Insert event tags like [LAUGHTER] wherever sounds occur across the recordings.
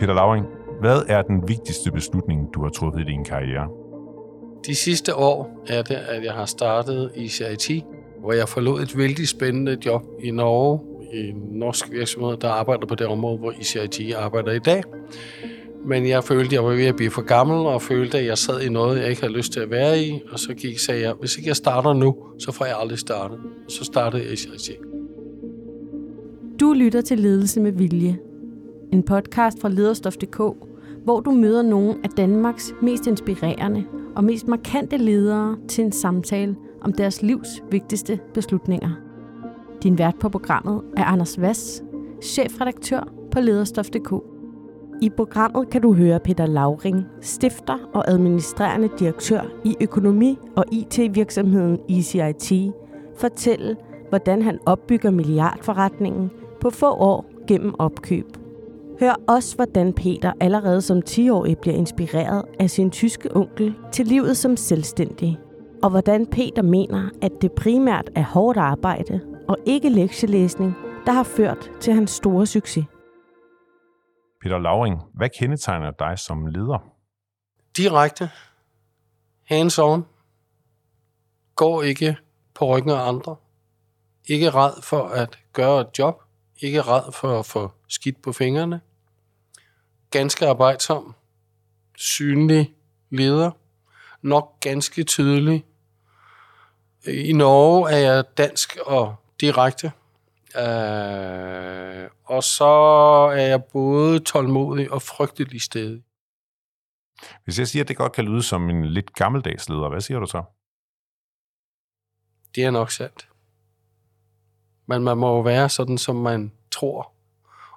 Peter Lauring, hvad er den vigtigste beslutning, du har truffet i din karriere? De sidste år er det, at jeg har startet i CIT, hvor jeg forlod et vældig spændende job i Norge, i en norsk virksomhed, der arbejder på det område, hvor ICIT arbejder i dag. Men jeg følte, at jeg var ved at blive for gammel, og følte, at jeg sad i noget, jeg ikke havde lyst til at være i. Og så gik, sagde jeg, hvis ikke jeg starter nu, så får jeg aldrig startet. Så startede jeg ICIT. Du lytter til Ledelse med Vilje. En podcast fra lederstof.dk, hvor du møder nogle af Danmarks mest inspirerende og mest markante ledere til en samtale om deres livs vigtigste beslutninger. Din vært på programmet er Anders Vass, chefredaktør på lederstof.dk. I programmet kan du høre Peter Lauring, stifter og administrerende direktør i økonomi- og IT-virksomheden ECIT, fortælle, hvordan han opbygger milliardforretningen på få år gennem opkøb. Hør også, hvordan Peter allerede som 10-årig bliver inspireret af sin tyske onkel til livet som selvstændig. Og hvordan Peter mener, at det primært er hårdt arbejde og ikke lektielæsning, der har ført til hans store succes. Peter Lauring, hvad kendetegner dig som leder? Direkte. Hands on. Går ikke på ryggen af andre. Ikke red for at gøre et job. Ikke red for at få skidt på fingrene. Ganske arbejdsom. Synlig leder. Nok ganske tydelig. I Norge er jeg dansk og direkte. Øh, og så er jeg både tålmodig og frygtelig stedig. Hvis jeg siger, at det godt kan lyde som en lidt gammeldags leder, hvad siger du så? Det er nok sandt. Men man må jo være sådan, som man tror.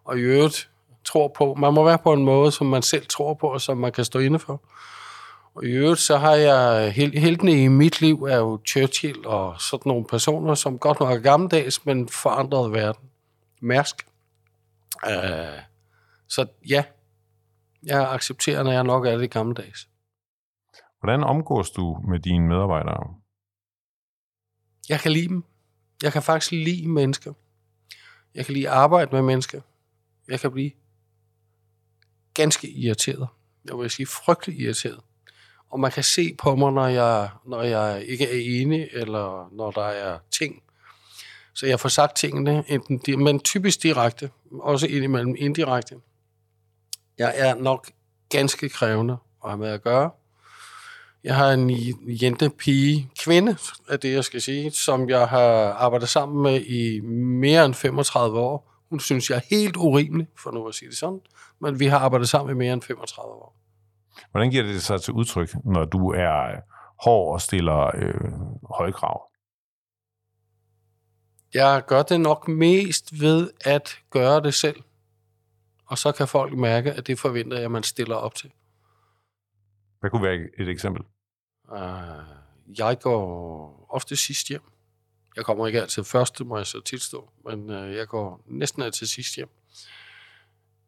Og i øvrigt tror på. Man må være på en måde, som man selv tror på, og som man kan stå inde for. Og i øvrigt, så har jeg heltene i mit liv er jo Churchill og sådan nogle personer, som godt nok er gammeldags, men forandrede verden. Mærsk. Uh, så ja, jeg accepterer, når jeg nok er det gammeldags. Hvordan omgås du med dine medarbejdere? Jeg kan lide dem. Jeg kan faktisk lide mennesker. Jeg kan lide at arbejde med mennesker. Jeg kan blive ganske irriteret. Jeg vil sige frygtelig irriteret og man kan se på mig, når jeg, når jeg ikke er enig, eller når der er ting. Så jeg får sagt tingene, enten, men typisk direkte, også indimellem indirekte. Jeg er nok ganske krævende at have med at gøre. Jeg har en jente, pige, kvinde, er det jeg skal sige, som jeg har arbejdet sammen med i mere end 35 år. Hun synes, jeg er helt urimelig, for nu at sige det sådan, men vi har arbejdet sammen i mere end 35 år. Hvordan giver det sig til udtryk, når du er hård og stiller øh, højkrav? Jeg gør det nok mest ved at gøre det selv. Og så kan folk mærke, at det forventer jeg, at man stiller op til. Hvad kunne være et eksempel? Uh, jeg går ofte sidst hjem. Jeg kommer ikke altid først, det må jeg så tilstå, men uh, jeg går næsten altid sidst hjem.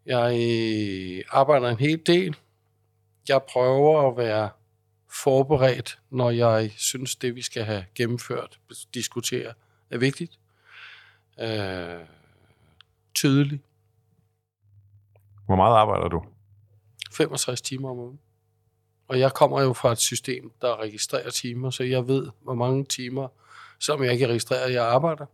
Jeg øh, arbejder en hel del, jeg prøver at være forberedt, når jeg synes, det vi skal have gennemført, diskutere, er vigtigt. Øh, tydeligt. Hvor meget arbejder du? 65 timer om ugen. Og jeg kommer jo fra et system, der registrerer timer, så jeg ved, hvor mange timer, som jeg ikke registrerer, jeg arbejder.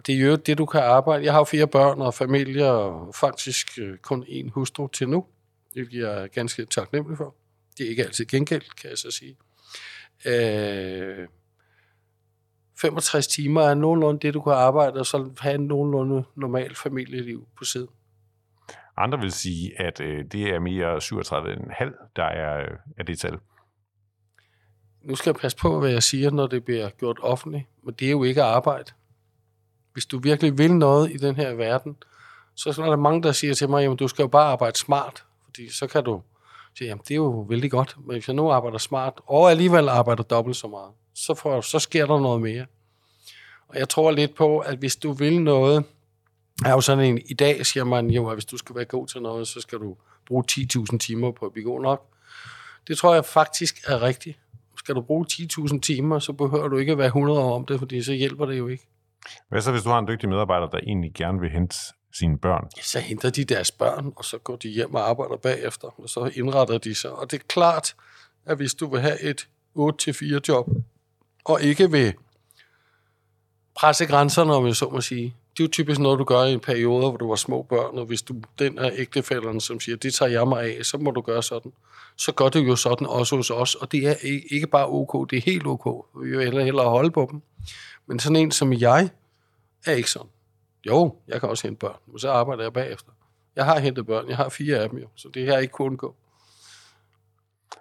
Og det er jo det, du kan arbejde. Jeg har fire børn og familie, og faktisk øh, kun én hustru til nu hvilket jeg er ganske taknemmelig for. Det er ikke altid gengæld, kan jeg så sige. Øh, 65 timer er nogenlunde det, du kan arbejde, og så have en nogenlunde normal familieliv på siden. Andre vil sige, at øh, det er mere 37,5, der er, øh, er det tal. Nu skal jeg passe på, hvad jeg siger, når det bliver gjort offentligt, men det er jo ikke arbejde. Hvis du virkelig vil noget i den her verden, så er der mange, der siger til mig, jamen du skal jo bare arbejde smart. Fordi så kan du sige, jamen det er jo vældig godt, men hvis jeg nu arbejder smart, og alligevel arbejder dobbelt så meget, så, får, så sker der noget mere. Og jeg tror lidt på, at hvis du vil noget, er jo sådan en, i dag siger man jo, at hvis du skal være god til noget, så skal du bruge 10.000 timer på at blive god nok. Det tror jeg faktisk er rigtigt. Skal du bruge 10.000 timer, så behøver du ikke at være 100 år om det, fordi så hjælper det jo ikke. Hvad så, hvis du har en dygtig medarbejder, der egentlig gerne vil hente sine børn? Så henter de deres børn, og så går de hjem og arbejder bagefter, og så indretter de sig. Og det er klart, at hvis du vil have et 8-4 job, og ikke vil presse grænserne, om jeg så må sige. Det er jo typisk noget, du gør i en periode, hvor du har små børn, og hvis du den er ægtefælderen, som siger, det tager jeg mig af, så må du gøre sådan. Så gør det jo sådan også hos os, og det er ikke bare ok, det er helt ok. Vi vil hellere, hellere holde på dem. Men sådan en som jeg, er ikke sådan. Jo, jeg kan også hente børn, men så arbejder jeg bagefter. Jeg har hentet børn, jeg har fire af dem jo, så det her ikke kun gå.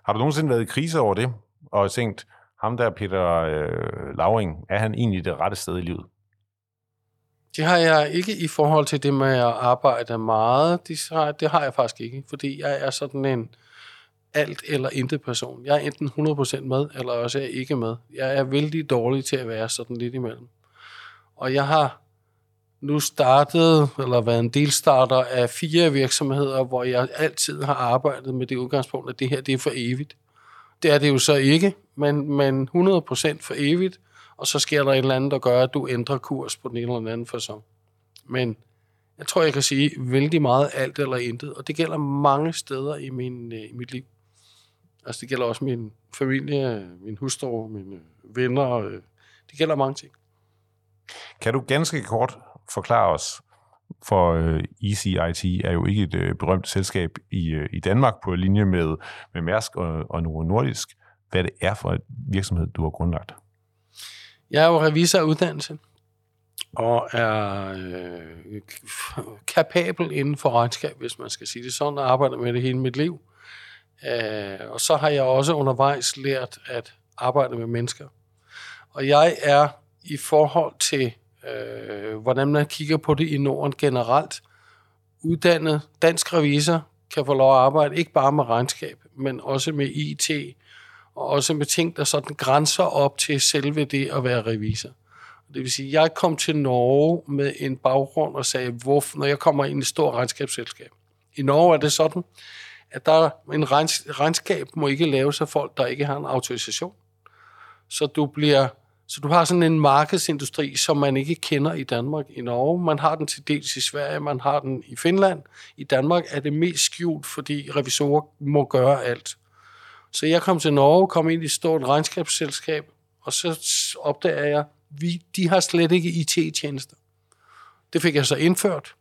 Har du nogensinde været i krise over det, og tænkt, ham der Peter øh, Lauring, er han egentlig det rette sted i livet? Det har jeg ikke i forhold til det med at arbejde meget. Det har, det har jeg faktisk ikke, fordi jeg er sådan en alt eller intet person. Jeg er enten 100% med, eller også er jeg ikke med. Jeg er vældig dårlig til at være sådan lidt imellem. Og jeg har nu startet, eller været en delstarter af fire virksomheder, hvor jeg altid har arbejdet med det udgangspunkt, at det her det er for evigt. Det er det jo så ikke, men, men 100% for evigt, og så sker der et eller andet, der gør, at du ændrer kurs på den ene eller anden fasong. Men jeg tror, jeg kan sige vældig meget alt eller intet, og det gælder mange steder i, min, øh, i mit liv. Altså det gælder også min familie, min hustru, mine venner, øh, det gælder mange ting. Kan du ganske kort forklare os, for øh, ECIT er jo ikke et berømt selskab i, i Danmark på linje med, med Mærsk og, og Novo Nordisk, hvad det er for et virksomhed, du har grundlagt. Jeg er jo revisor af uddannelse, og er øh, kapabel inden for regnskab, hvis man skal sige det sådan, og arbejder med det hele mit liv. Øh, og så har jeg også undervejs lært at arbejde med mennesker. Og jeg er i forhold til øh, hvordan man kigger på det i Norden generelt. Uddannet dansk revisor kan få lov at arbejde ikke bare med regnskab, men også med IT, og også med ting, der sådan grænser op til selve det at være revisor. Det vil sige, jeg kom til Norge med en baggrund og sagde, hvor, når jeg kommer ind i et stort regnskabsselskab. I Norge er det sådan, at der en regnskab må ikke laves af folk, der ikke har en autorisation. Så du bliver så du har sådan en markedsindustri, som man ikke kender i Danmark, i Norge. Man har den til dels i Sverige, man har den i Finland. I Danmark er det mest skjult, fordi revisorer må gøre alt. Så jeg kom til Norge, kom ind i et stort regnskabsselskab, og så opdager jeg, vi, de har slet ikke IT-tjenester. Det fik jeg så indført.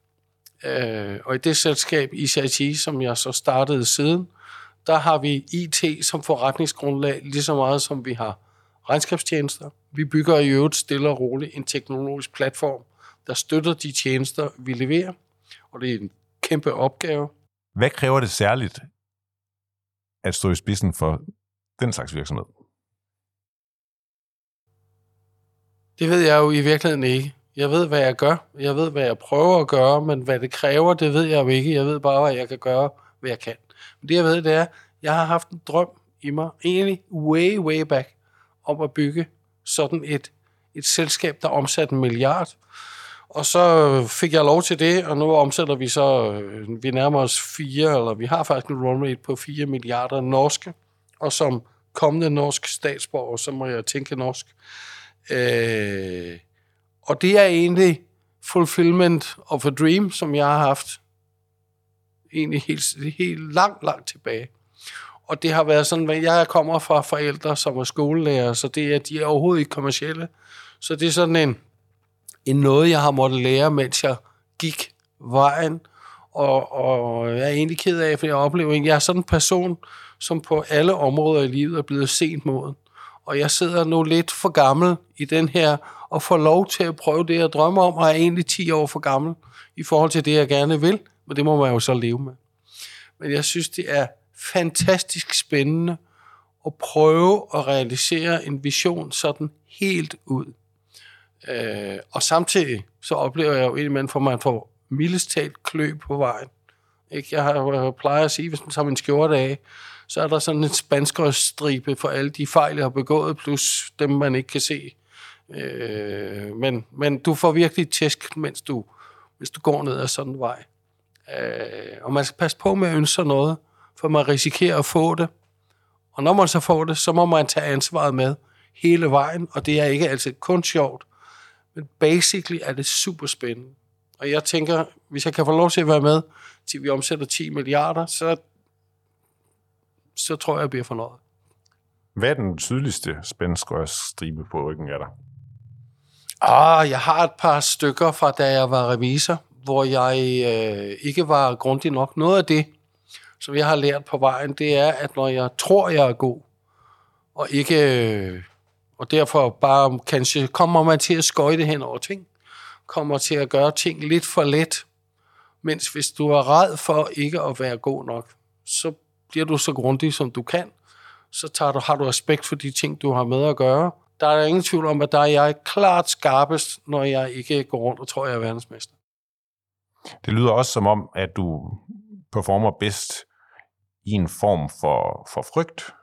Øh, og i det selskab, ICIT, som jeg så startede siden, der har vi IT som forretningsgrundlag lige så meget, som vi har regnskabstjenester. Vi bygger i øvrigt stille og roligt en teknologisk platform, der støtter de tjenester, vi leverer, og det er en kæmpe opgave. Hvad kræver det særligt at stå i spidsen for den slags virksomhed? Det ved jeg jo i virkeligheden ikke. Jeg ved, hvad jeg gør. Jeg ved, hvad jeg prøver at gøre, men hvad det kræver, det ved jeg jo ikke. Jeg ved bare, hvad jeg kan gøre, hvad jeg kan. Men det, jeg ved, det er, jeg har haft en drøm i mig, egentlig way, way back, om at bygge sådan et, et selskab, der omsatte en milliard. Og så fik jeg lov til det, og nu omsætter vi så, øh, vi nærmer os fire, eller vi har faktisk en run rate på 4 milliarder norske, og som kommende norsk statsborger, så må jeg tænke norsk. Øh, og det er egentlig fulfillment of a dream, som jeg har haft egentlig helt, helt langt, langt tilbage. Og det har været sådan, at jeg kommer fra forældre, som er skolelærer, så det er, de er overhovedet ikke kommercielle. Så det er sådan en, end noget, jeg har måttet lære, mens jeg gik vejen. Og, og jeg er egentlig ked af, for jeg oplever, at jeg er sådan en person, som på alle områder i livet er blevet sent moden. Og jeg sidder nu lidt for gammel i den her, og får lov til at prøve det, jeg drømmer om, og er egentlig 10 år for gammel i forhold til det, jeg gerne vil. Men det må man jo så leve med. Men jeg synes, det er fantastisk spændende at prøve at realisere en vision sådan helt ud. Øh, og samtidig så oplever jeg jo indimellem, for man får mildest talt klø på vejen. Ikke? Jeg, har, jeg plejer at sige, hvis man tager min skjorte af, så er der sådan en spanskerstribe for alle de fejl, jeg har begået, plus dem, man ikke kan se. Øh, men, men du får virkelig tæsk, mens du, hvis du går ned ad sådan en vej. Øh, og man skal passe på med at ønske sig noget, for man risikerer at få det. Og når man så får det, så må man tage ansvaret med hele vejen, og det er ikke altid kun sjovt, men basically er det super spændende. Og jeg tænker, hvis jeg kan få lov til at være med, til vi omsætter 10 milliarder, så, så tror jeg, jeg bliver fornøjet. Hvad er den tydeligste spændskrørsstribe på ryggen af dig? Ah, jeg har et par stykker fra da jeg var revisor, hvor jeg øh, ikke var grundig nok. Noget af det, som jeg har lært på vejen, det er, at når jeg tror, jeg er god, og ikke, øh, og derfor bare kanskje kommer man til at skøjte hen over ting, kommer til at gøre ting lidt for let, mens hvis du er red for ikke at være god nok, så bliver du så grundig, som du kan, så tager du, har du respekt for de ting, du har med at gøre. Der er ingen tvivl om, at der er jeg klart skarpest, når jeg ikke går rundt og tror, jeg er verdensmester. Det lyder også som om, at du performer bedst i en form for, for frygt.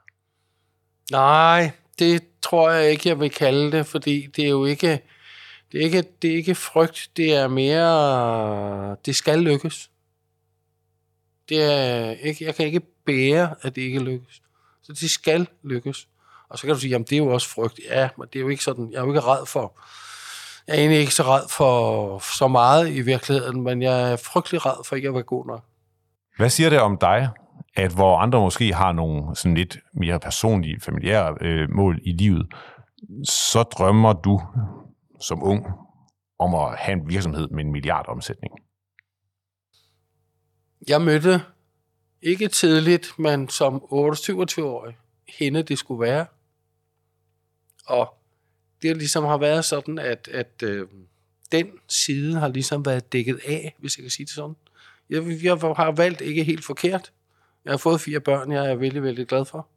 Nej, det tror jeg ikke, jeg vil kalde det, fordi det er jo ikke, det er ikke, det er ikke frygt, det er mere, det skal lykkes. Det er ikke, jeg kan ikke bære, at det ikke lykkes. Så det skal lykkes. Og så kan du sige, jamen det er jo også frygt. Ja, men det er jo ikke sådan, jeg er jo ikke red for, jeg er egentlig ikke så red for så meget i virkeligheden, men jeg er frygtelig red for ikke at være god nok. Hvad siger det om dig, at hvor andre måske har nogle sådan lidt mere personlige, familiære øh, mål i livet, så drømmer du som ung om at have en virksomhed med en milliardomsætning? Jeg mødte ikke tidligt, men som 28-årig, hende det skulle være. Og det ligesom har været sådan, at, at øh, den side har ligesom været dækket af, hvis jeg kan sige det sådan. Jeg, jeg har valgt ikke helt forkert. Jeg har fået fire børn, jeg er vældig, vældig glad for.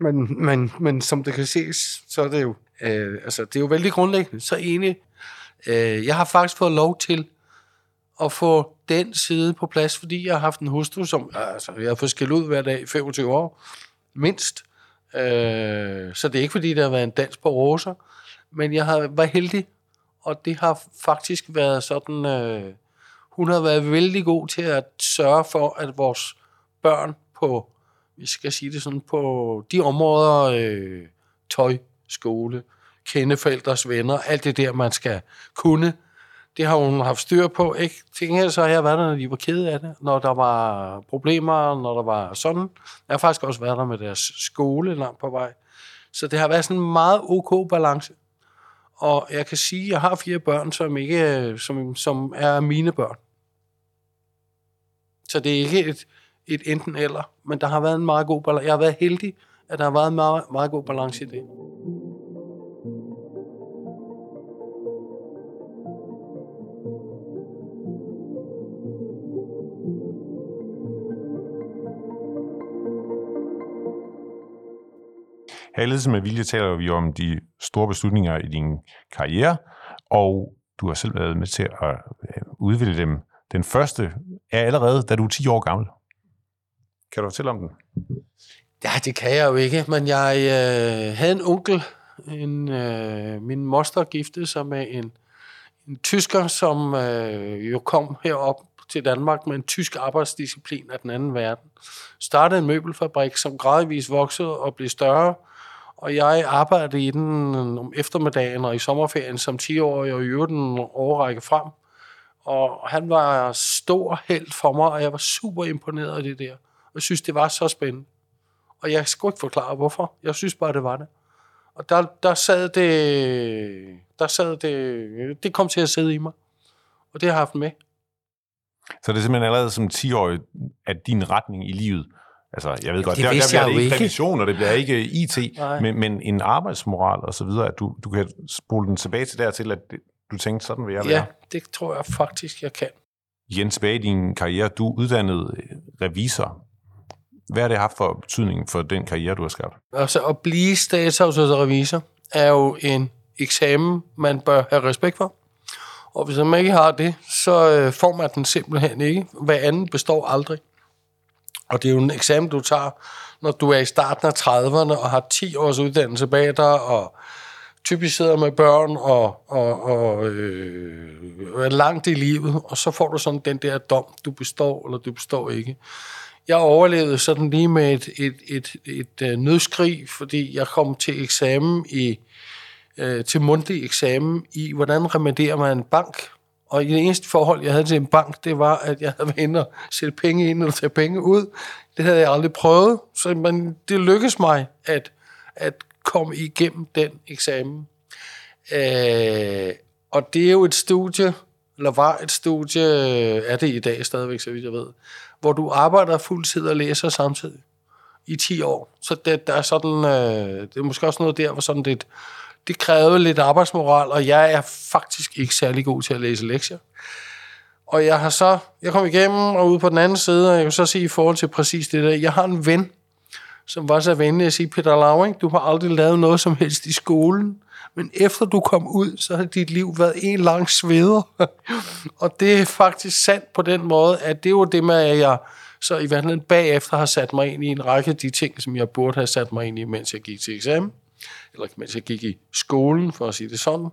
Men, men, men som det kan ses, så er det jo, øh, altså, det er jo vældig grundlæggende. Så enig, øh, jeg har faktisk fået lov til at få den side på plads, fordi jeg har haft en hustru, som altså, jeg har fået skæld ud hver dag i 25 år, mindst. Øh, så det er ikke, fordi der har været en dans på roser, men jeg har været heldig, og det har faktisk været sådan... Øh, hun har været vældig god til at sørge for, at vores børn på, vi skal sige det sådan, på de områder, øh, tøj, skole, kende forældres venner, alt det der, man skal kunne, det har hun haft styr på. Ikke? Til gengæld så har jeg været der, når de var kede af det, når der var problemer, når der var sådan. Jeg har faktisk også været der med deres skole langt på vej. Så det har været sådan en meget ok balance. Og jeg kan sige, at jeg har fire børn, som, ikke, som, som er mine børn. Så det er ikke et, et enten eller, men der har været en meget god balance. Jeg har været heldig, at der har været en meget, meget god balance i det. Her i med Vilje taler vi om de store beslutninger i din karriere, og du har selv været med til at udvikle udvælge dem. Den første er allerede, da du er 10 år gammel. Kan du fortælle om den? Ja, det kan jeg jo ikke, men jeg øh, havde en onkel, en, øh, min moster giftede sig med en, en tysker, som øh, jo kom herop til Danmark med en tysk arbejdsdisciplin af den anden verden. Startede en møbelfabrik, som gradvist voksede og blev større, og jeg arbejdede i den om eftermiddagen og i sommerferien som 10-årig og i øvrigt en overrække frem. Og han var stor held for mig, og jeg var super imponeret af det der. Og jeg synes, det var så spændende. Og jeg skal ikke forklare, hvorfor. Jeg synes bare, det var det. Og der, der sad det... Der sad det... Det kom til at sidde i mig. Og det har jeg haft med. Så det er simpelthen allerede som 10-årig, at din retning i livet Altså, jeg ved godt, det der, der bliver det ikke ikke. og det bliver ikke IT, Nej. men, men en arbejdsmoral og så videre, at du, du kan spole den tilbage til dertil, at det, du tænkte, sådan vil jeg være. Ja, det tror jeg faktisk, jeg kan. Igen tilbage i din karriere, du er uddannet øh, revisor. Hvad har det haft for betydning for den karriere, du har skabt? Altså, at blive statsautoriseret er jo en eksamen, man bør have respekt for. Og hvis man ikke har det, så øh, får man den simpelthen ikke. Hvad anden består aldrig. Og det er jo en eksamen, du tager, når du er i starten af 30'erne og har 10 års uddannelse bag dig, og typisk sidder med børn og, og, og øh, er langt i livet, og så får du sådan den der dom, du består eller du består ikke. Jeg overlevede sådan lige med et, et, et, et, et nødskrig, fordi jeg kom til eksamen i øh, til mundtlig eksamen i, hvordan remanderer man en bank. Og det eneste forhold, jeg havde til en bank, det var, at jeg havde været inde og sætte penge ind og tage penge ud. Det havde jeg aldrig prøvet, så man, det lykkedes mig at, at komme igennem den eksamen. Øh, og det er jo et studie, eller var et studie, er det i dag stadigvæk, så vidt jeg ved, hvor du arbejder fuldtid og læser samtidig i 10 år. Så det, der er sådan, øh, det er måske også noget der, hvor sådan det, det krævede lidt arbejdsmoral, og jeg er faktisk ikke særlig god til at læse lektier. Og jeg har så, jeg kom igennem og ude på den anden side, og jeg kan så sige i forhold til præcis det der, jeg har en ven, som var så venlig at sige, Peter Lauring, du har aldrig lavet noget som helst i skolen, men efter du kom ud, så har dit liv været en lang sveder. [LAUGHS] og det er faktisk sandt på den måde, at det var det med, at jeg så i virkeligheden bagefter har sat mig ind i en række af de ting, som jeg burde have sat mig ind i, mens jeg gik til eksamen, eller mens jeg gik i skolen, for at sige det sådan.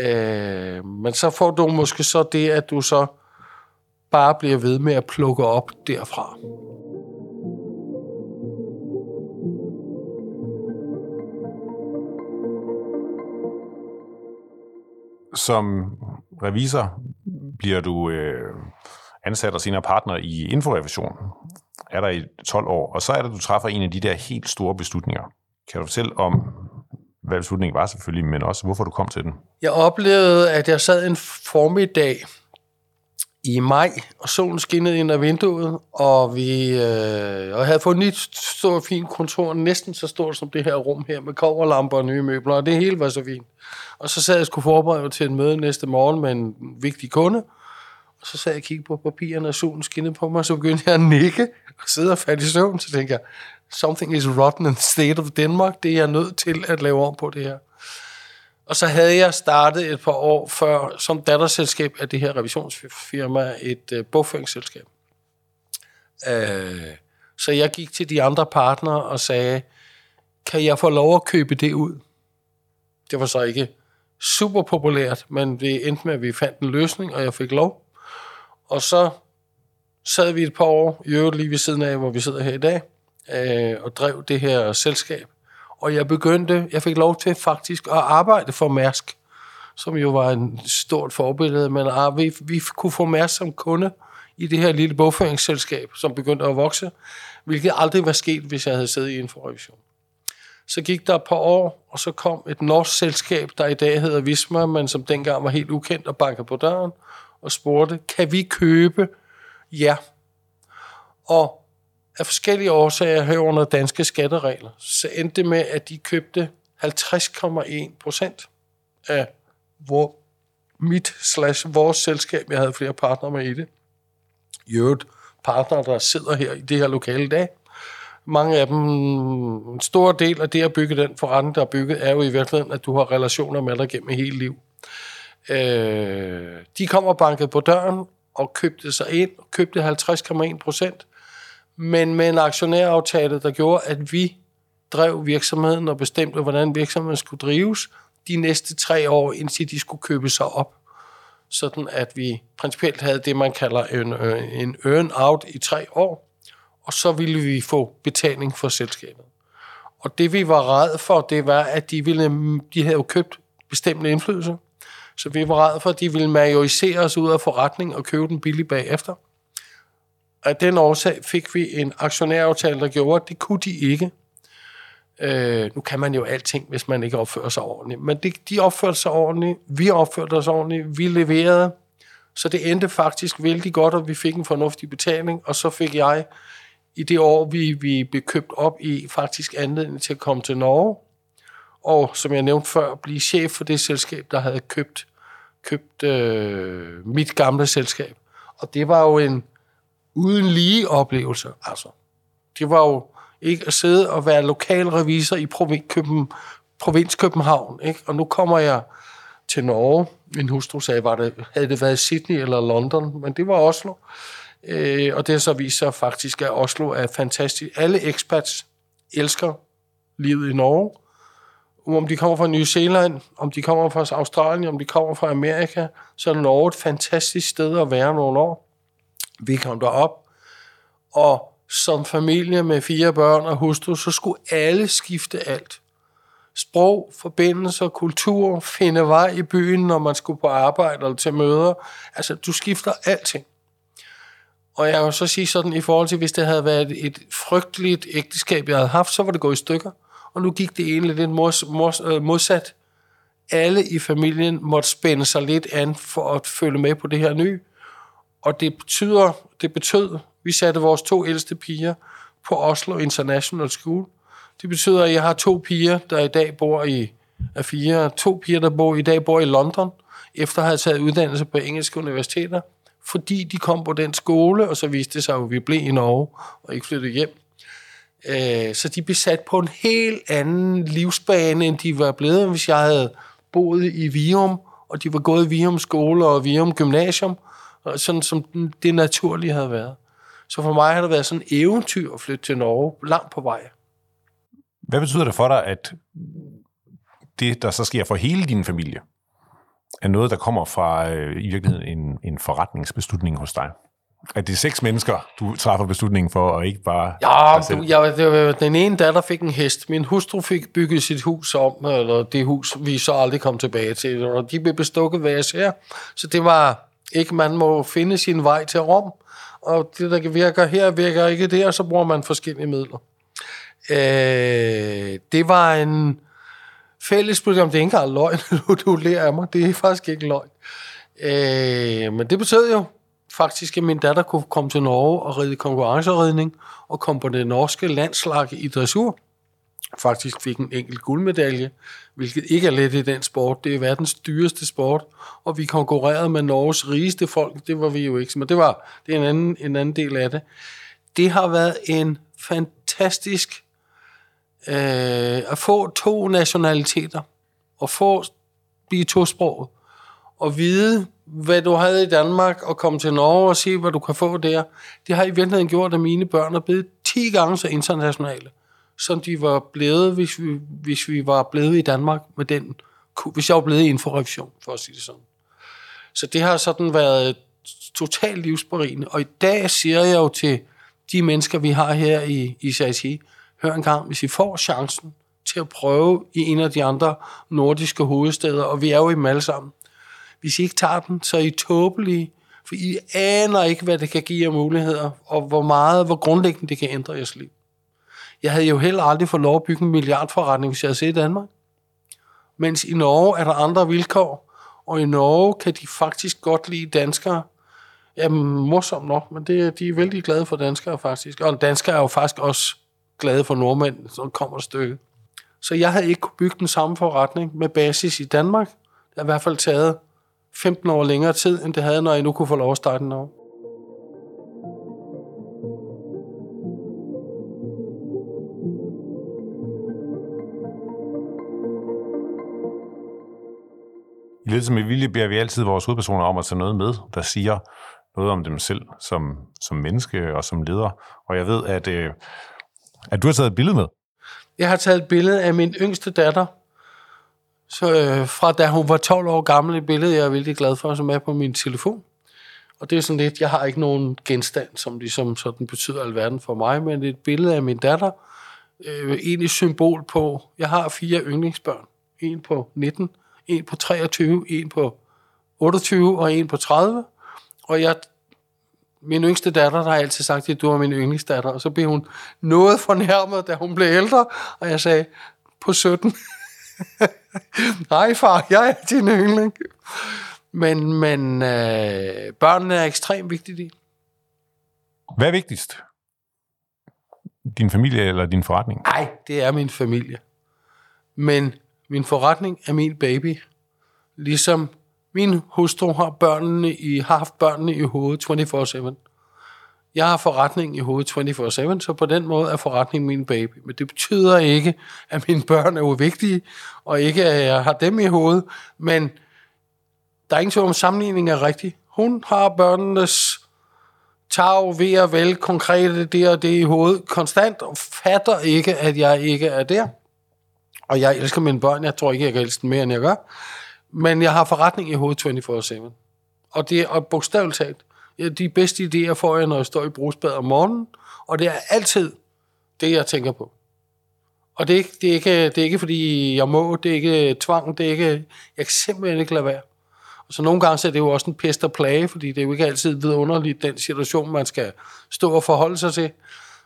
Øh, men så får du måske så det, at du så bare bliver ved med at plukke op derfra. Som revisor bliver du øh, ansat og senere partner i Inforevision. Er der i 12 år, og så er det, du træffer en af de der helt store beslutninger. Kan du fortælle om, hvad beslutningen var selvfølgelig, men også hvorfor du kom til den? Jeg oplevede, at jeg sad en formiddag i maj, og solen skinnede ind ad vinduet, og vi øh, og havde fået et nyt stort fint kontor, næsten så stort som det her rum her, med koverlamper og nye møbler, og det hele var så fint. Og så sad jeg skulle forberede mig til et møde næste morgen med en vigtig kunde, og så sad jeg og kiggede på papirerne, og solen skinnede på mig, og så begyndte jeg at nikke og sidde og falde i søvn. Så tænkte jeg, something is rotten in the state of Denmark. Det er jeg nødt til at lave om på det her. Og så havde jeg startet et par år før som datterselskab af det her revisionsfirma, et øh, bogføringsselskab. Øh, så jeg gik til de andre partnere og sagde, kan jeg få lov at købe det ud? Det var så ikke super populært, men det endte med, at vi fandt en løsning, og jeg fik lov. Og så sad vi et par år, i øvrigt lige ved siden af, hvor vi sidder her i dag, øh, og drev det her selskab. Og jeg begyndte, jeg fik lov til faktisk at arbejde for Mærsk, som jo var en stort forbillede, men ah, vi, vi kunne få Mærsk som kunde i det her lille bogføringsselskab, som begyndte at vokse, hvilket aldrig var sket, hvis jeg havde siddet i en forrevision. Så gik der et par år, og så kom et norsk selskab, der i dag hedder Visma, men som dengang var helt ukendt og bankede på døren og spurgte, kan vi købe Ja. Og af forskellige årsager herunder danske skatteregler, så endte det med, at de købte 50,1 procent af hvor mit slash vores selskab, jeg havde flere partnere med i det. I øvrigt partnere, der sidder her i det her lokale i dag. Mange af dem, en stor del af det at bygge den forretning, der er bygget, er jo i virkeligheden, at du har relationer med dig gennem hele liv. Øh, de kom og bankede på døren og købte sig ind, og købte 50,1 procent, men med en aktionæraftale, der gjorde, at vi drev virksomheden og bestemte, hvordan virksomheden skulle drives de næste tre år, indtil de skulle købe sig op. Sådan at vi principielt havde det, man kalder en, øh, en earn-out i tre år, og så ville vi få betaling for selskabet. Og det vi var red for, det var, at de, ville, de havde jo købt bestemte indflydelse, så vi var red for, at de ville majorisere os ud af forretning og købe den billigt bagefter. Af den årsag fik vi en aktionæraftale, der gjorde, at det kunne de ikke. Øh, nu kan man jo alting, hvis man ikke opfører sig ordentligt. Men de, de opførte sig ordentligt, vi opførte os ordentligt, vi leverede. Så det endte faktisk vældig godt, og vi fik en fornuftig betaling. Og så fik jeg i det år, vi, vi blev købt op i, faktisk anledning til at komme til Norge. Og som jeg nævnte før, blive chef for det selskab, der havde købt, købt øh, mit gamle selskab. Og det var jo en uden lige oplevelse. Altså, det var jo ikke at sidde og være lokal revisor i provin, Køben, provins København. Ikke? Og nu kommer jeg til Norge. Min hustru sagde, var det, havde det været Sydney eller London, men det var Oslo. Øh, og det så viser sig faktisk, at Oslo er fantastisk. Alle expats elsker livet i Norge. Om de kommer fra New Zealand, om de kommer fra Australien, om de kommer fra Amerika, så er Norge et fantastisk sted at være nogle år. Vi kom derop, og som familie med fire børn og hustru, så skulle alle skifte alt. sprog, forbindelser, kultur, finde vej i byen, når man skulle på arbejde eller til møder. Altså, du skifter alting. Og jeg vil så sige sådan, i forhold til, hvis det havde været et frygteligt ægteskab, jeg havde haft, så var det gået i stykker. Og nu gik det egentlig lidt mos, mos, øh, modsat. Alle i familien måtte spænde sig lidt an for at følge med på det her nye. Og det betyder, det betød, vi satte vores to ældste piger på Oslo International School. Det betyder, at jeg har to piger, der i dag bor i af fire, to piger, der bor, i dag bor i London, efter at have taget uddannelse på engelske universiteter, fordi de kom på den skole, og så viste det sig, at vi blev i Norge og ikke flyttede hjem. Øh, så de blev sat på en helt anden livsbane, end de var blevet, hvis jeg havde boet i Vium, og de var gået i Vium skole og Vium gymnasium, sådan som det naturlige havde været. Så for mig har det været sådan et eventyr at flytte til Norge, langt på vej. Hvad betyder det for dig, at det, der så sker for hele din familie, er noget, der kommer fra øh, i virkeligheden en, en forretningsbeslutning hos dig? At det er seks mennesker, du træffer beslutningen for, og ikke bare Ja, dig selv? du, jeg, det var, den ene datter fik en hest. Min hustru fik bygget sit hus om, eller det hus, vi så aldrig kom tilbage til. Og de blev bestukket hver især. Så det var ikke, man må finde sin vej til Rom. Og det, der virker her, virker ikke der, så bruger man forskellige midler. Øh, det var en fælles beslutning, det er ikke engang løgn, [LAUGHS] du, du lærer af mig. Det er faktisk ikke løgn. Øh, men det betød jo faktisk, at min datter kunne komme til Norge og ride konkurrenceridning, og komme på det norske landslag i dressur. Faktisk fik en enkelt guldmedalje, hvilket ikke er let i den sport. Det er verdens dyreste sport, og vi konkurrerede med Norges rigeste folk. Det var vi jo ikke, men det var det er en anden, en anden del af det. Det har været en fantastisk øh, at få to nationaliteter, og få blive tosproget, og vide, hvad du havde i Danmark, og komme til Norge og se, hvad du kan få der. Det har i virkeligheden gjort, at mine børn er blevet 10 gange så internationale, som de var blevet, hvis vi, hvis vi var blevet i Danmark med den, hvis jeg var blevet i en for revision, for at sige det sådan. Så det har sådan været totalt livsberigende. Og i dag siger jeg jo til de mennesker, vi har her i, i CIT, hør en gang, hvis I får chancen til at prøve i en af de andre nordiske hovedsteder, og vi er jo i dem alle sammen. Hvis I ikke tager den, så er I tåbelige, for I aner ikke, hvad det kan give jer muligheder, og hvor meget, hvor grundlæggende det kan ændre jeres liv. Jeg havde jo heller aldrig fået lov at bygge en milliardforretning, hvis jeg havde set i Danmark. Mens i Norge er der andre vilkår, og i Norge kan de faktisk godt lide danskere. Jamen, morsomt nok, men det, de er vældig glade for danskere faktisk. Og danskere er jo faktisk også glade for nordmænd, så kommer et stykke. Så jeg havde ikke kunne bygge den samme forretning med basis i Danmark. Det har i hvert fald taget 15 år længere tid, end det havde, når jeg nu kunne få lov at starte den over. Ledelse med vilje beder vi altid vores hovedpersoner om at tage noget med, der siger noget om dem selv som, som menneske og som leder. Og jeg ved, at, øh, at du har taget et billede med. Jeg har taget et billede af min yngste datter, så, øh, fra da hun var 12 år gammel, et billede, jeg er virkelig glad for, som er på min telefon. Og det er sådan lidt, jeg har ikke nogen genstand, som ligesom sådan betyder alverden for mig, men et billede af min datter, øh, egentlig symbol på, jeg har fire yndlingsbørn. En på 19, en på 23, en på 28 og en på 30. Og jeg, min yngste datter, der har altid sagt, at du er min yndlingsdatter. Og så blev hun noget fornærmet, da hun blev ældre. Og jeg sagde, på 17. [LAUGHS] Nej far, jeg er din yndling. Men, men øh, børnene er ekstremt vigtige. Hvad er vigtigst? Din familie eller din forretning? Nej, det er min familie. Men min forretning er min baby. Ligesom min hustru har, børnene i, har haft børnene i hovedet 24-7. Jeg har forretning i hovedet 24-7, så på den måde er forretningen min baby. Men det betyder ikke, at mine børn er uvigtige, og ikke at jeg har dem i hovedet. Men der er ingen tvivl om, sammenligning er rigtig. Hun har børnenes tag, ved og vel, konkrete det og det i hovedet, konstant, og fatter ikke, at jeg ikke er der. Og jeg elsker mine børn. Jeg tror ikke, jeg kan elske dem mere, end jeg gør. Men jeg har forretning i hovedet 24-7. Og det er bogstaveligt talt. De bedste idéer får jeg, når jeg står i brugsbad om morgenen. Og det er altid det, jeg tænker på. Og det er, ikke, det, er ikke, det er ikke, fordi jeg må, det er ikke tvang, det er ikke, jeg kan simpelthen ikke lade være. Og så nogle gange så er det jo også en pest og plage, fordi det er jo ikke altid vidunderligt, den situation, man skal stå og forholde sig til.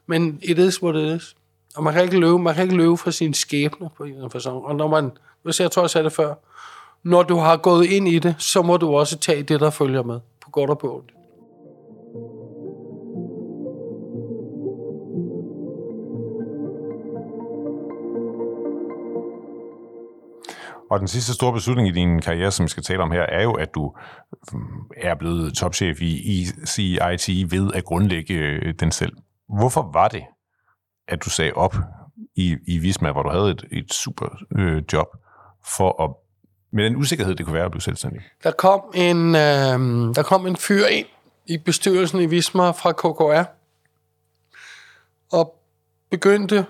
Men it is what it is. Og man kan ikke løbe, man kan ikke løbe fra sin skæbne på en eller anden fasong. Og når man, hvis jeg tror, jeg sagde det før, når du har gået ind i det, så må du også tage det, der følger med, på godt og på ondt. Og den sidste store beslutning i din karriere, som vi skal tale om her, er jo, at du mm, er blevet topchef i ECIT ved at grundlægge øh, den selv. Hvorfor var det, at du sagde op i, i Visma, hvor du havde et, et super øh, job, for at, med den usikkerhed, det kunne være at blive selvstændig? Der kom en, øh, der kom en fyr ind i bestyrelsen i Visma fra KKR, og begyndte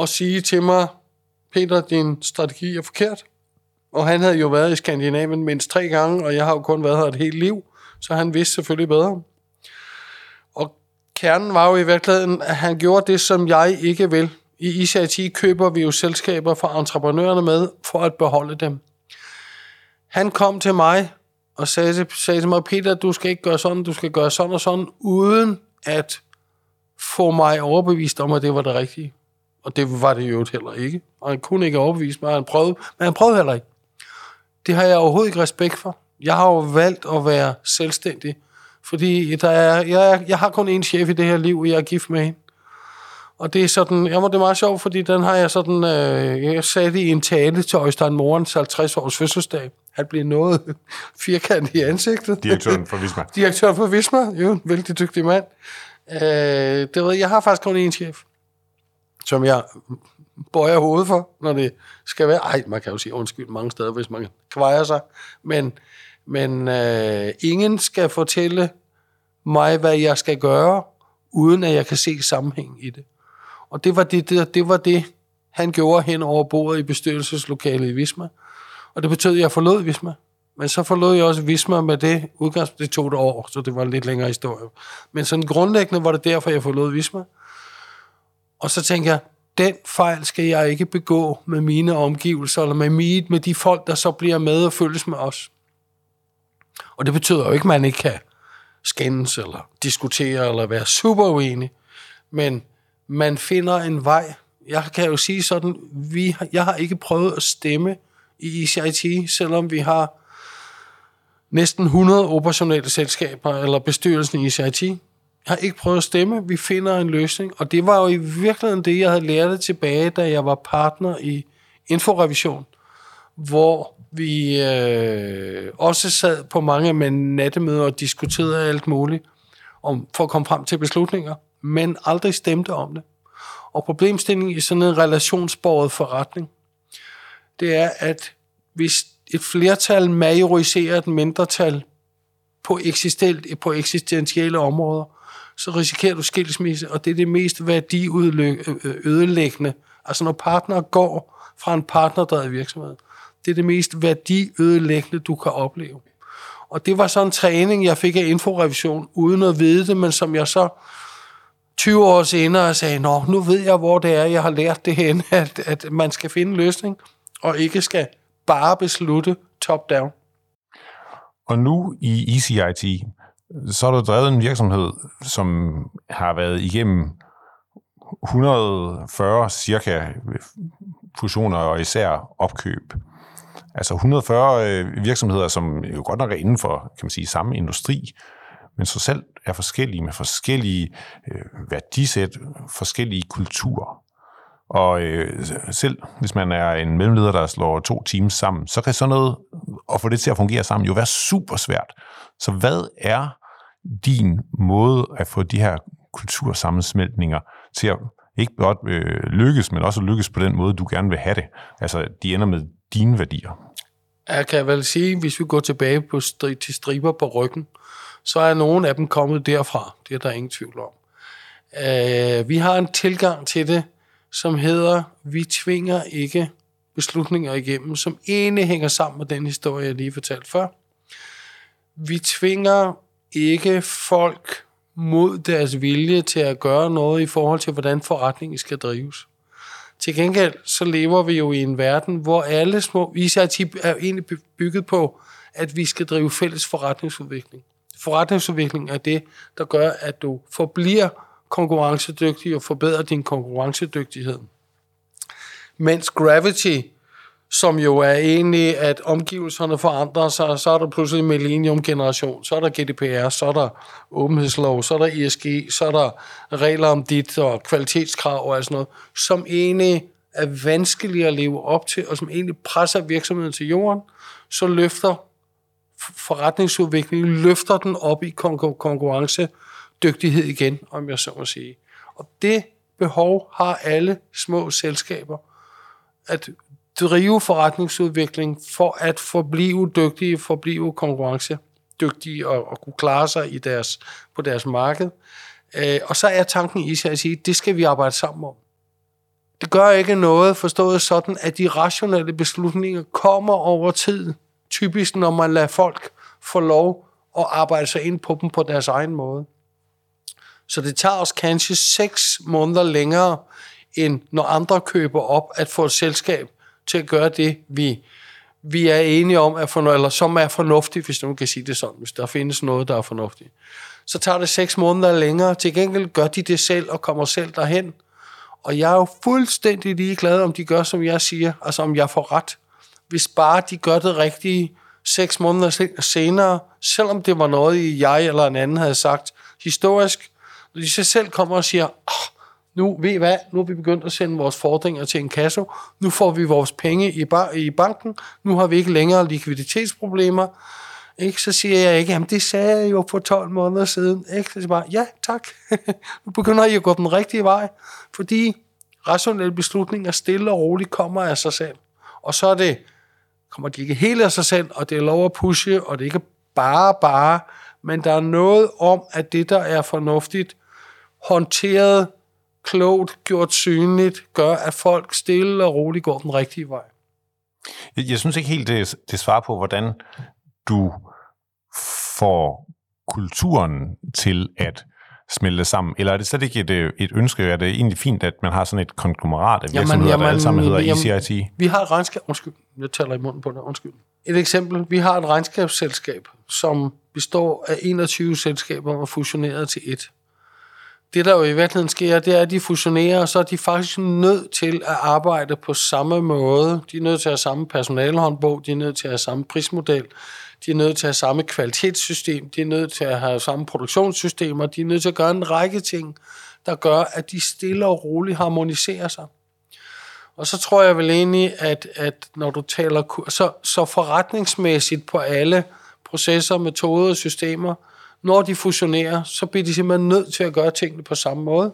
at sige til mig, Peter, din strategi er forkert. Og han havde jo været i Skandinavien mindst tre gange, og jeg har jo kun været her et helt liv, så han vidste selvfølgelig bedre. Kernen var jo i virkeligheden, at han gjorde det, som jeg ikke vil. I ICIT køber vi jo selskaber fra entreprenørerne med, for at beholde dem. Han kom til mig og sagde til, sagde til mig, Peter, du skal ikke gøre sådan, du skal gøre sådan og sådan, uden at få mig overbevist om, at det var det rigtige. Og det var det jo heller ikke. Og han kunne ikke overbevise mig, han prøvede, men han prøvede heller ikke. Det har jeg overhovedet ikke respekt for. Jeg har jo valgt at være selvstændig, fordi der er, jeg, jeg har kun én chef i det her liv, og jeg er gift med hende. Og det er sådan, jeg må det er meget sjovt, fordi den har jeg sådan, øh, jeg det i en tale til Øjstein Morens 50 års fødselsdag. Han blev noget [LAUGHS] firkant i ansigtet. Direktøren for Visma. [LAUGHS] Direktøren for Visma, jo, en vældig dygtig mand. Øh, det ved, jeg har faktisk kun én chef som jeg bøjer hovedet for, når det skal være. Ej, man kan jo sige undskyld mange steder, hvis man kvejer sig. Men, men øh, ingen skal fortælle mig, hvad jeg skal gøre, uden at jeg kan se sammenhæng i det. Og det var det, det, det, var det han gjorde hen over bordet i bestyrelseslokalet i Visma. Og det betød, at jeg forlod Visma. Men så forlod jeg også Visma med det udgangspunkt. Det tog et år, så det var en lidt længere historie. Men sådan grundlæggende var det derfor, jeg forlod Visma. Og så tænkte jeg, den fejl skal jeg ikke begå med mine omgivelser, eller med, mit, med de folk, der så bliver med og følges med os. Og det betyder jo ikke, at man ikke kan skændes, eller diskutere, eller være super uenig. Men man finder en vej. Jeg kan jo sige sådan, vi, jeg har ikke prøvet at stemme i ECIT, selvom vi har næsten 100 operationelle selskaber, eller bestyrelsen i ECIT. Jeg har ikke prøvet at stemme. Vi finder en løsning. Og det var jo i virkeligheden det, jeg havde lært tilbage, da jeg var partner i Inforevision, hvor vi øh, også sad på mange med nattemøder og diskuterede alt muligt om, for at komme frem til beslutninger, men aldrig stemte om det. Og problemstillingen i sådan en relationsbordet forretning, det er, at hvis et flertal majoriserer et mindretal på, eksistent, på eksistentielle områder, så risikerer du skilsmisse, og det er det mest værdiødelæggende. Altså når partner går fra en partnerdrevet virksomhed, det er det mest værdiødelæggende, du kan opleve. Og det var sådan en træning, jeg fik af inforevision, uden at vide det, men som jeg så 20 år senere sagde, nå, nu ved jeg, hvor det er, jeg har lært det hen, [LAUGHS] at, at man skal finde en løsning, og ikke skal bare beslutte top-down. Og nu i ECIT, så har du drevet en virksomhed, som har været igennem 140 cirka fusioner og især opkøb. Altså 140 øh, virksomheder, som jo godt nok er inden for kan man sige, samme industri, men så selv er forskellige med forskellige øh, værdisæt, forskellige kulturer. Og øh, selv hvis man er en mellemleder, der slår to teams sammen, så kan sådan noget, at få det til at fungere sammen, jo være super svært. Så hvad er din måde at få de her kultursammensmeltninger til at ikke blot øh, lykkes, men også lykkes på den måde, du gerne vil have det? Altså, de ender med dine værdier. Jeg kan vel sige, hvis vi går tilbage på stri- til striber på ryggen, så er nogle af dem kommet derfra. Det er der ingen tvivl om. Øh, vi har en tilgang til det, som hedder, vi tvinger ikke beslutninger igennem, som ene hænger sammen med den historie, jeg lige fortalte før. Vi tvinger ikke folk mod deres vilje til at gøre noget i forhold til, hvordan forretningen skal drives. Til gengæld så lever vi jo i en verden, hvor alle små ICIT er egentlig bygget på, at vi skal drive fælles forretningsudvikling. Forretningsudvikling er det, der gør, at du forbliver konkurrencedygtig og forbedrer din konkurrencedygtighed. Mens Gravity, som jo er egentlig, at omgivelserne forandrer sig, så er der pludselig millennium-generation, så er der GDPR, så er der åbenhedslov, så er der ESG, så er der regler om dit og kvalitetskrav og sådan noget, som egentlig er vanskelige at leve op til, og som egentlig presser virksomheden til jorden, så løfter forretningsudviklingen, løfter den op i konkurrencedygtighed igen, om jeg så må sige. Og det behov har alle små selskaber, at drive forretningsudvikling for at forblive dygtige, forblive konkurrencedygtige og, og kunne klare sig i deres, på deres marked. Øh, og så er tanken i sig at sige, det skal vi arbejde sammen om. Det gør ikke noget forstået sådan, at de rationelle beslutninger kommer over tid. Typisk, når man lader folk få lov at arbejde sig ind på dem på deres egen måde. Så det tager os kanskje seks måneder længere, end når andre køber op, at få et selskab til at gøre det, vi, vi er enige om, er for, eller som er fornuftigt, hvis nogen kan sige det sådan, hvis der findes noget, der er fornuftigt. Så tager det seks måneder længere. Til gengæld gør de det selv og kommer selv derhen. Og jeg er jo fuldstændig ligeglad, om de gør, som jeg siger, altså om jeg får ret. Hvis bare de gør det rigtige seks måneder senere, selvom det var noget, jeg eller en anden havde sagt historisk, når de så selv kommer og siger, oh, nu, ved I hvad, nu er vi begyndt at sende vores fordringer til en kasse, nu får vi vores penge i, bar- i banken, nu har vi ikke længere likviditetsproblemer, ikke? Så siger jeg ikke, jamen det sagde jeg jo for 12 måneder siden. Ikke? Så siger jeg bare, ja tak, [LAUGHS] nu begynder I at gå den rigtige vej, fordi rationelle beslutninger stille og roligt kommer af sig selv. Og så er det, kommer de ikke helt af sig selv, og det er lov at pushe, og det er ikke bare bare, men der er noget om, at det, der er fornuftigt, håndteret klogt, gjort synligt, gør, at folk stille og roligt går den rigtige vej. Jeg, jeg synes ikke helt, det, det svarer på, hvordan du får kulturen til at smelte sammen? Eller er det slet ikke et, øh, et ønske? Er det egentlig fint, at man har sådan et konglomerat af virksomheder, jamen, jamen, der alle sammen hedder jamen, ECIT? Vi har et regnskab... Undskyld, jeg taler i munden på det. Undskyld. Et eksempel. Vi har et regnskabsselskab, som består af 21 selskaber og fusioneret til et det, der jo i virkeligheden sker, det er, at de fusionerer, og så er de faktisk nødt til at arbejde på samme måde. De er nødt til at have samme personalehåndbog, de er nødt til at have samme prismodel, de er nødt til at have samme kvalitetssystem, de er nødt til at have samme produktionssystemer, de er nødt til at gøre en række ting, der gør, at de stille og roligt harmoniserer sig. Og så tror jeg vel egentlig, at, at når du taler så, så forretningsmæssigt på alle processer, metoder og systemer, når de fusionerer, så bliver de simpelthen nødt til at gøre tingene på samme måde.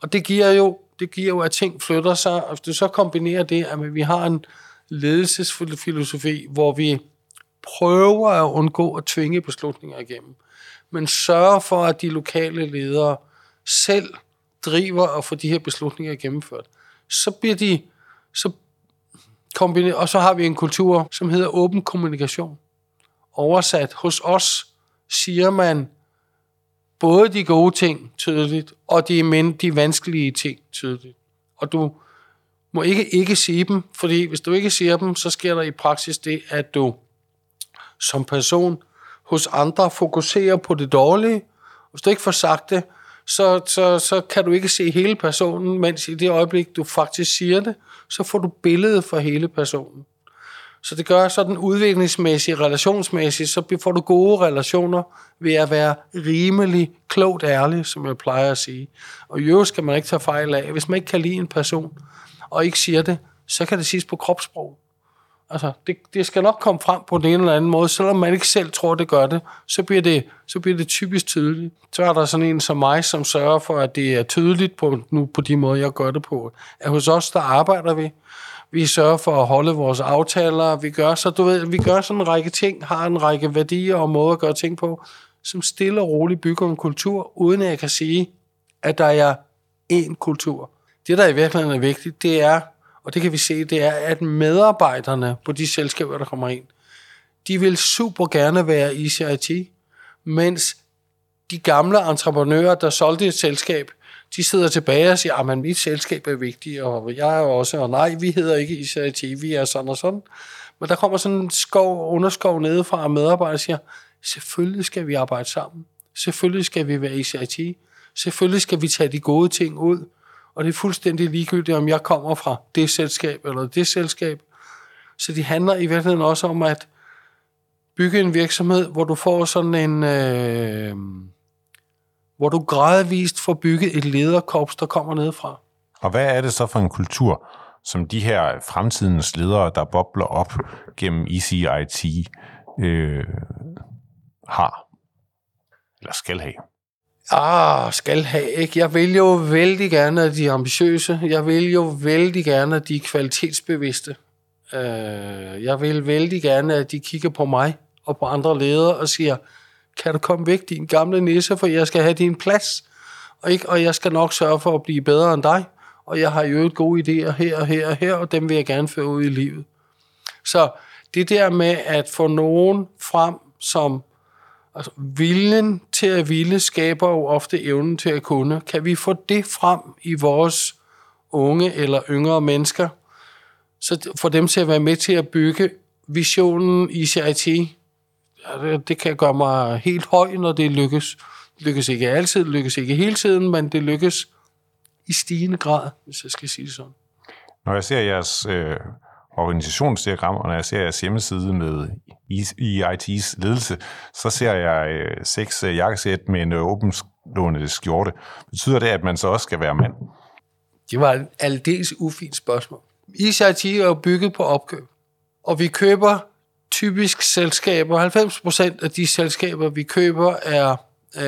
Og det giver jo, det giver jo at ting flytter sig, og hvis du så kombinerer det, at vi har en ledelsesfilosofi, hvor vi prøver at undgå at tvinge beslutninger igennem, men sørger for, at de lokale ledere selv driver og får de her beslutninger gennemført, så bliver de, så kombiner, og så har vi en kultur, som hedder åben kommunikation. Oversat hos os siger man både de gode ting tydeligt, og de, men de vanskelige ting tydeligt. Og du må ikke ikke sige dem, fordi hvis du ikke siger dem, så sker der i praksis det, at du som person hos andre fokuserer på det dårlige. Hvis du ikke får sagt det, så, så, så kan du ikke se hele personen, mens i det øjeblik, du faktisk siger det, så får du billedet for hele personen. Så det gør sådan udviklingsmæssigt, relationsmæssigt, så får du gode relationer ved at være rimelig klogt ærlig, som jeg plejer at sige. Og i øvrigt skal man ikke tage fejl af. Hvis man ikke kan lide en person, og ikke siger det, så kan det siges på kropssprog. Altså, det, det skal nok komme frem på den ene eller anden måde. Selvom man ikke selv tror, det gør det, så bliver det, så bliver det typisk tydeligt. Så er der sådan en som mig, som sørger for, at det er tydeligt på, nu på de måder, jeg gør det på. At hos os, der arbejder vi vi sørger for at holde vores aftaler, vi gør, så du ved, vi gør sådan en række ting, har en række værdier og måder at gøre ting på, som stille og roligt bygger en kultur, uden at jeg kan sige, at der er én kultur. Det, der i virkeligheden er vigtigt, det er, og det kan vi se, det er, at medarbejderne på de selskaber, der kommer ind, de vil super gerne være i CIT, mens de gamle entreprenører, der solgte et selskab, de sidder tilbage og siger, ah, at mit selskab er vigtigt, og jeg er også, og nej, vi hedder ikke ICIT, vi er sådan og sådan. Men der kommer sådan en skov, underskov nedefra, og medarbejdere siger, selvfølgelig skal vi arbejde sammen. Selvfølgelig skal vi være ICIT. Selvfølgelig skal vi tage de gode ting ud. Og det er fuldstændig ligegyldigt, om jeg kommer fra det selskab eller det selskab. Så det handler i virkeligheden også om at bygge en virksomhed, hvor du får sådan en... Øh, hvor du gradvist får bygget et lederkorps, der kommer nedefra. Og hvad er det så for en kultur, som de her fremtidens ledere, der bobler op gennem ECIT, øh, har? Eller skal have? Ah, skal have, ikke? Jeg vil jo vældig gerne, at de er ambitiøse. Jeg vil jo vældig gerne, at de er kvalitetsbevidste. Øh, jeg vil vældig gerne, at de kigger på mig og på andre ledere og siger, kan du komme væk, din gamle nisse, for jeg skal have din plads. Og, ikke? og jeg skal nok sørge for at blive bedre end dig. Og jeg har jo et gode idéer her og her og her, og dem vil jeg gerne føre ud i livet. Så det der med at få nogen frem, som altså, viljen til at ville skaber jo ofte evnen til at kunne. Kan vi få det frem i vores unge eller yngre mennesker, så for dem til at være med til at bygge visionen i CIT, det kan gøre mig helt høj, når det lykkes. Det lykkes ikke altid, det lykkes ikke hele tiden, men det lykkes i stigende grad, hvis jeg skal sige det sådan. Når jeg ser jeres øh, organisationsdiagram, og når jeg ser jeres hjemmeside med EIT's ledelse, så ser jeg øh, seks øh, jakkesæt med en øh, åbenslående skjorte. Betyder det, at man så også skal være mand? Det var et aldeles ufint spørgsmål. EIT er bygget på opkøb, og vi køber typisk selskaber, 90% af de selskaber, vi køber, er øh,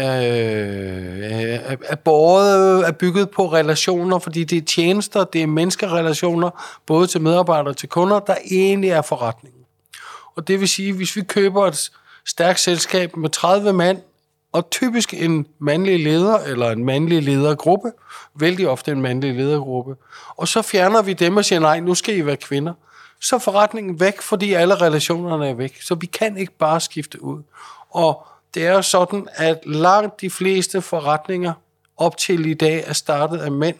er, båret, er bygget på relationer, fordi det er tjenester, det er menneskerelationer, både til medarbejdere og til kunder, der egentlig er forretningen. Og det vil sige, hvis vi køber et stærkt selskab med 30 mand, og typisk en mandlig leder eller en mandlig ledergruppe, vældig ofte en mandlig ledergruppe, og så fjerner vi dem og siger, nej, nu skal I være kvinder så er forretningen væk, fordi alle relationerne er væk. Så vi kan ikke bare skifte ud. Og det er jo sådan, at langt de fleste forretninger op til i dag er startet af mænd.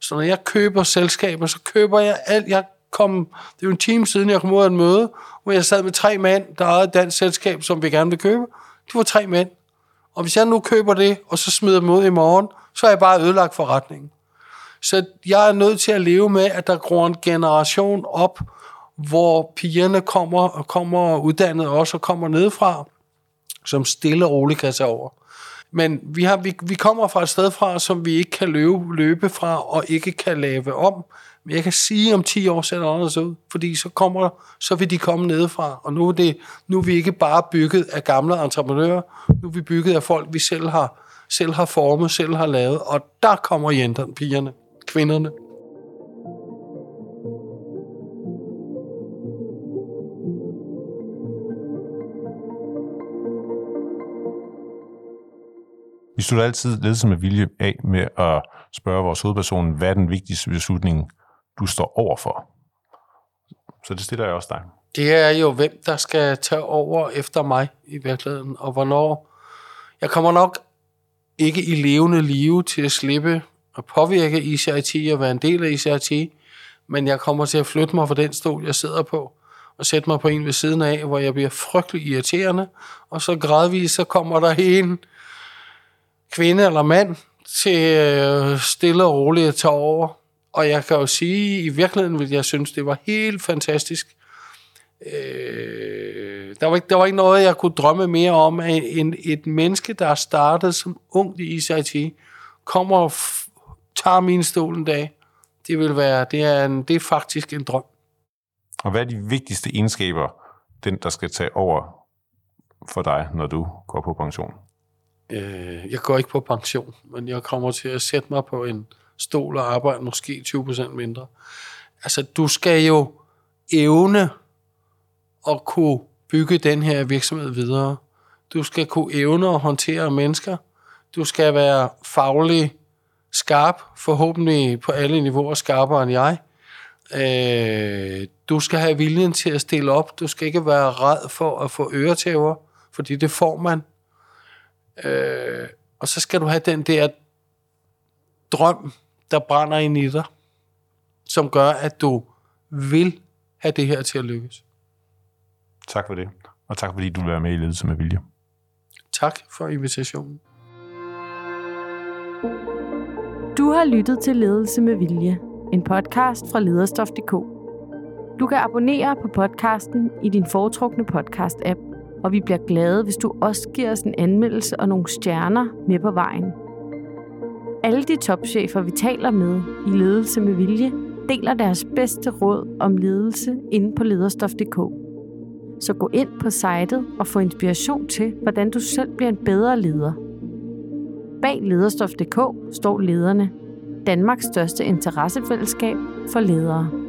Så når jeg køber selskaber, så køber jeg alt. Jeg kom, det er jo en time siden, jeg kom ud af en møde, hvor jeg sad med tre mænd, der ejede et dansk selskab, som vi gerne vil købe. Det var tre mænd. Og hvis jeg nu køber det, og så smider dem ud i morgen, så er jeg bare ødelagt forretningen. Så jeg er nødt til at leve med, at der går en generation op, hvor pigerne kommer, og kommer uddannet også og kommer nedefra, som stille og roligt kan tage over. Men vi, har, vi, vi kommer fra et sted fra, som vi ikke kan løbe, løbe fra og ikke kan lave om. Men jeg kan sige, om 10 år ser det anderledes ud, fordi så, kommer, så vil de komme nedefra. Og nu er, det, nu er vi ikke bare bygget af gamle entreprenører, nu er vi bygget af folk, vi selv har, selv har formet, selv har lavet. Og der kommer jenterne, pigerne, kvinderne. Vi slutter altid ledelse med vilje af med at spørge vores hovedperson, hvad er den vigtigste beslutning, du står over for? Så det stiller jeg også dig. Det er jo, hvem der skal tage over efter mig i virkeligheden, og hvornår. Jeg kommer nok ikke i levende live til at slippe og påvirke ICIT og være en del af ICIT, men jeg kommer til at flytte mig fra den stol, jeg sidder på, og sætte mig på en ved siden af, hvor jeg bliver frygtelig irriterende, og så gradvist så kommer der en, kvinde eller mand til øh, stille og roligt at tage over. Og jeg kan jo sige, i virkeligheden ville jeg synes, det var helt fantastisk. Øh, der, var ikke, der var ikke noget, jeg kunne drømme mere om, end et menneske, der er startet som ung i ICIT, kommer og tager min stol en dag. Det vil være, det er, en, det er faktisk en drøm. Og hvad er de vigtigste egenskaber, den der skal tage over for dig, når du går på pension? Øh, jeg går ikke på pension, men jeg kommer til at sætte mig på en stol og arbejde måske 20% mindre. Altså, du skal jo evne at kunne bygge den her virksomhed videre. Du skal kunne evne at håndtere mennesker. Du skal være faglig skarp, forhåbentlig på alle niveauer skarpere end jeg. Øh, du skal have viljen til at stille op. Du skal ikke være red for at få øretæver, fordi det får man. Øh, og så skal du have den der drøm, der brænder ind i dig, som gør, at du vil have det her til at lykkes. Tak for det. Og tak fordi du vil være med i Ledelse med Vilje. Tak for invitationen. Du har lyttet til Ledelse med Vilje, en podcast fra lederstof.dk. Du kan abonnere på podcasten i din foretrukne podcast-app, og vi bliver glade, hvis du også giver os en anmeldelse og nogle stjerner med på vejen. Alle de topchefer, vi taler med i Ledelse med Vilje, deler deres bedste råd om ledelse inde på lederstof.dk. Så gå ind på sitet og få inspiration til, hvordan du selv bliver en bedre leder. Bag lederstof.dk står lederne, Danmarks største interessefællesskab for ledere.